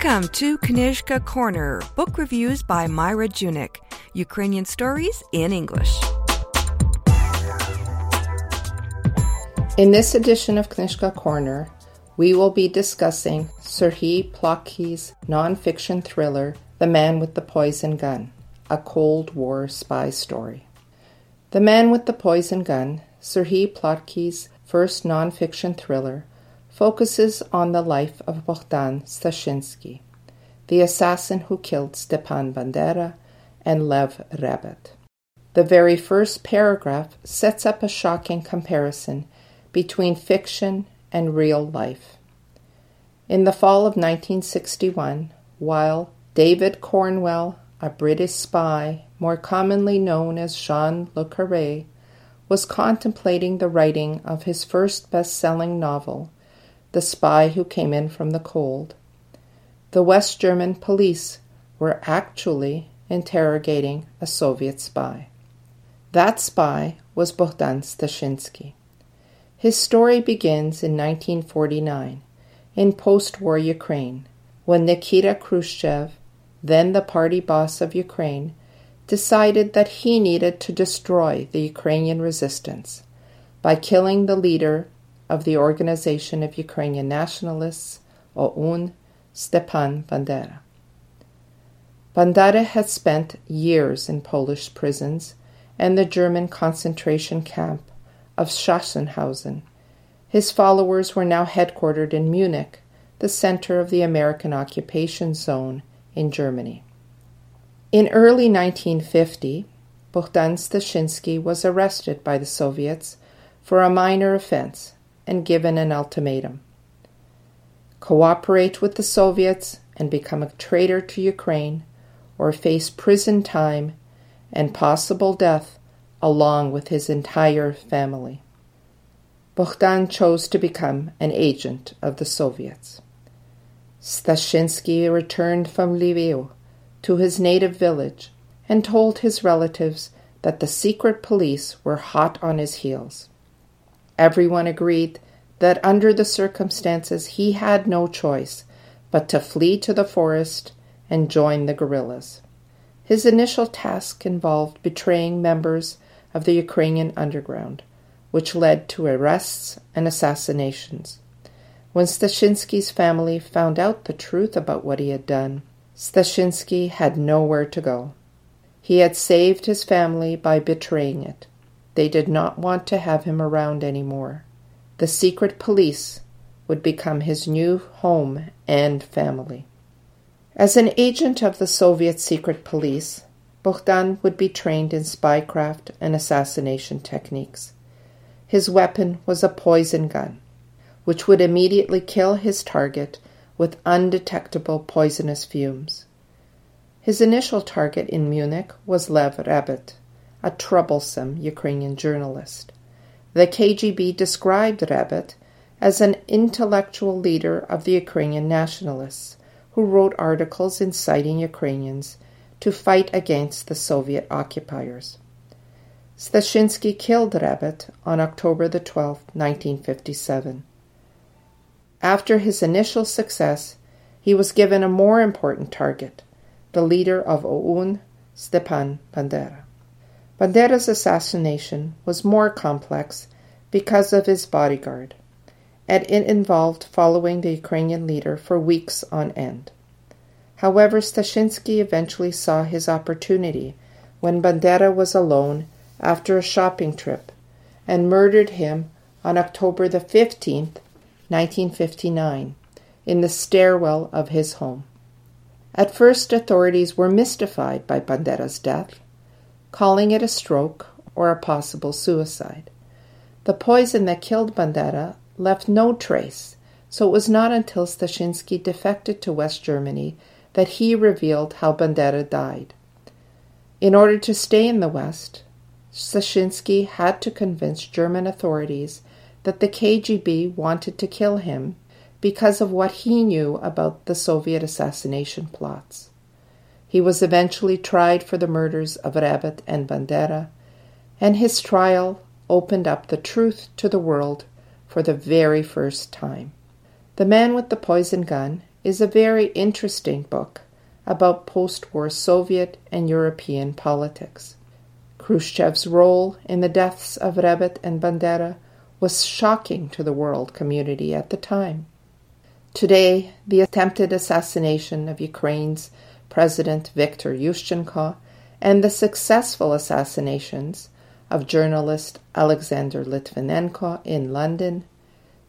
Welcome to Knyzhka Corner, book reviews by Myra Junyk, Ukrainian stories in English. In this edition of Knyzhka Corner, we will be discussing Serhiy Plokhy's nonfiction thriller, The Man with the Poison Gun, a Cold War spy story. The Man with the Poison Gun, Serhiy Plokhy's first nonfiction thriller, focuses on the life of Bohdan Stashinsky, the assassin who killed Stepan Bandera and Lev Rebet. The very first paragraph sets up a shocking comparison between fiction and real life. In the fall of 1961, while David Cornwell, a British spy, more commonly known as John Le Carre, was contemplating the writing of his first best selling novel, the spy who came in from the cold. The West German police were actually interrogating a Soviet spy. That spy was Bohdan Stashinsky. His story begins in 1949, in post war Ukraine, when Nikita Khrushchev, then the party boss of Ukraine, decided that he needed to destroy the Ukrainian resistance by killing the leader of the Organization of Ukrainian Nationalists, OUN, Stepan Bandera. Bandera had spent years in Polish prisons and the German concentration camp of Sachsenhausen. His followers were now headquartered in Munich, the center of the American occupation zone in Germany. In early 1950, Bohdan Stashinsky was arrested by the Soviets for a minor offense and given an ultimatum cooperate with the Soviets and become a traitor to Ukraine, or face prison time and possible death along with his entire family. Bohdan chose to become an agent of the Soviets. Stashinsky returned from Lviv to his native village and told his relatives that the secret police were hot on his heels. Everyone agreed that under the circumstances he had no choice but to flee to the forest and join the guerrillas. His initial task involved betraying members of the Ukrainian underground, which led to arrests and assassinations. When Stashinsky's family found out the truth about what he had done, Stashinsky had nowhere to go. He had saved his family by betraying it. They did not want to have him around anymore. The secret police would become his new home and family. As an agent of the Soviet secret police, Bohdan would be trained in spycraft and assassination techniques. His weapon was a poison gun, which would immediately kill his target with undetectable poisonous fumes. His initial target in Munich was Lev Rebet, a troublesome Ukrainian journalist. The KGB described Rebet as an intellectual leader of the Ukrainian nationalists who wrote articles inciting Ukrainians to fight against the Soviet occupiers. Stashinsky killed Rebet on October the 12th, 1957. After his initial success, he was given a more important target, the leader of OUN, Stepan Bandera. Bandera's assassination was more complex because of his bodyguard, and it involved following the Ukrainian leader for weeks on end. However, Stashinsky eventually saw his opportunity when Bandera was alone after a shopping trip and murdered him on October the 15th, 1959, in the stairwell of his home. At first, authorities were mystified by Bandera's death calling it a stroke or a possible suicide. The poison that killed Bandera left no trace, so it was not until Stashinsky defected to West Germany that he revealed how Bandera died. In order to stay in the West, Stashinsky had to convince German authorities that the KGB wanted to kill him because of what he knew about the Soviet assassination plots. He was eventually tried for the murders of Rebet and Bandera, and his trial opened up the truth to the world for the very first time. The Man with the Poison Gun is a very interesting book about post war Soviet and European politics. Khrushchev's role in the deaths of Rebet and Bandera was shocking to the world community at the time. Today, the attempted assassination of Ukraine's President Viktor Yushchenko and the successful assassinations of journalist Alexander Litvinenko in London,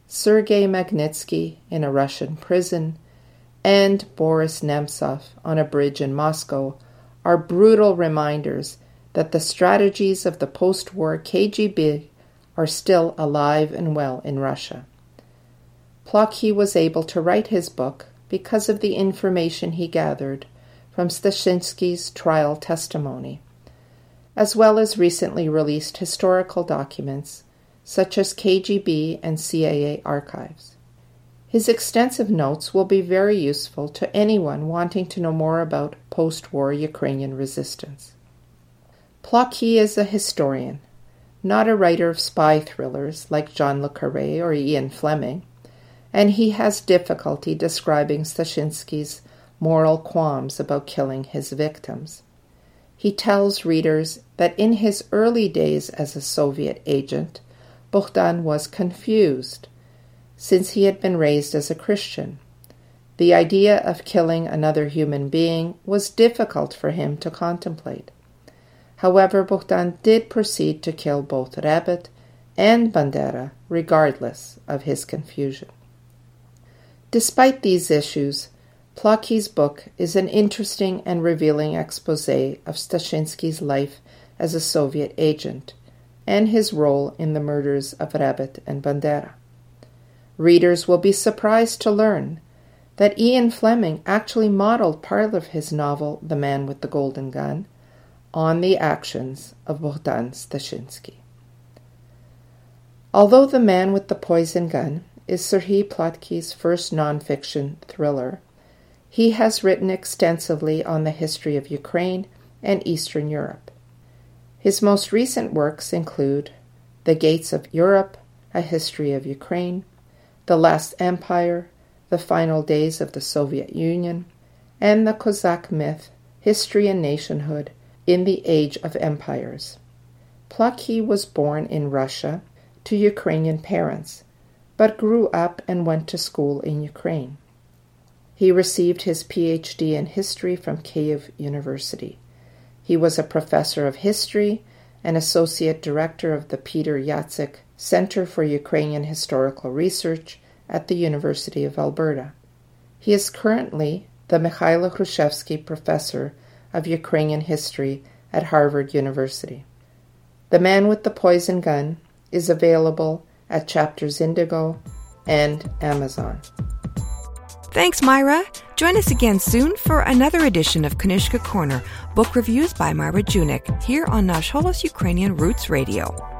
Sergei Magnitsky in a Russian prison, and Boris Nemtsov on a bridge in Moscow are brutal reminders that the strategies of the post war KGB are still alive and well in Russia. Plokhy was able to write his book because of the information he gathered from Stashinsky's trial testimony, as well as recently released historical documents such as KGB and CIA archives. His extensive notes will be very useful to anyone wanting to know more about post war Ukrainian resistance. Plokhy is a historian, not a writer of spy thrillers like John le Carre or Ian Fleming, and he has difficulty describing Stashinsky's moral qualms about killing his victims. He tells readers that in his early days as a Soviet agent, Bogdan was confused since he had been raised as a Christian. The idea of killing another human being was difficult for him to contemplate. However, Bogdan did proceed to kill both Rebet and Bandera, regardless of his confusion. Despite these issues, Plokhy's book is an interesting and revealing expose of Stashinsky's life as a Soviet agent and his role in the murders of Rebet and Bandera. Readers will be surprised to learn that Ian Fleming actually modeled part of his novel, The Man with the Golden Gun, on the actions of Bogdan Stashinsky. Although The Man with the Poison Gun is Serhii Plokhy's first nonfiction thriller, he has written extensively on the history of Ukraine and Eastern Europe. His most recent works include The Gates of Europe, A History of Ukraine, the Last Empire, The Final Days of the Soviet Union, and the Cossack myth, History and Nationhood in the Age of Empires. Plokhy was born in Russia to Ukrainian parents, but grew up and went to school in Ukraine. He received his PhD in history from Kiev University. He was a professor of history and associate director of the Peter Jacyk Center for Ukrainian Historical Research at the University of Alberta. He is currently the Mykhailo Hrushevsky Professor of Ukrainian History at Harvard University. The Man with the Poison Gun is available at Chapters Indigo and Amazon. Thanks, Myra. Join us again soon for another edition of Knyzhka Corner, book reviews by Myra Junyk, here on Nash Holos Ukrainian Roots Radio.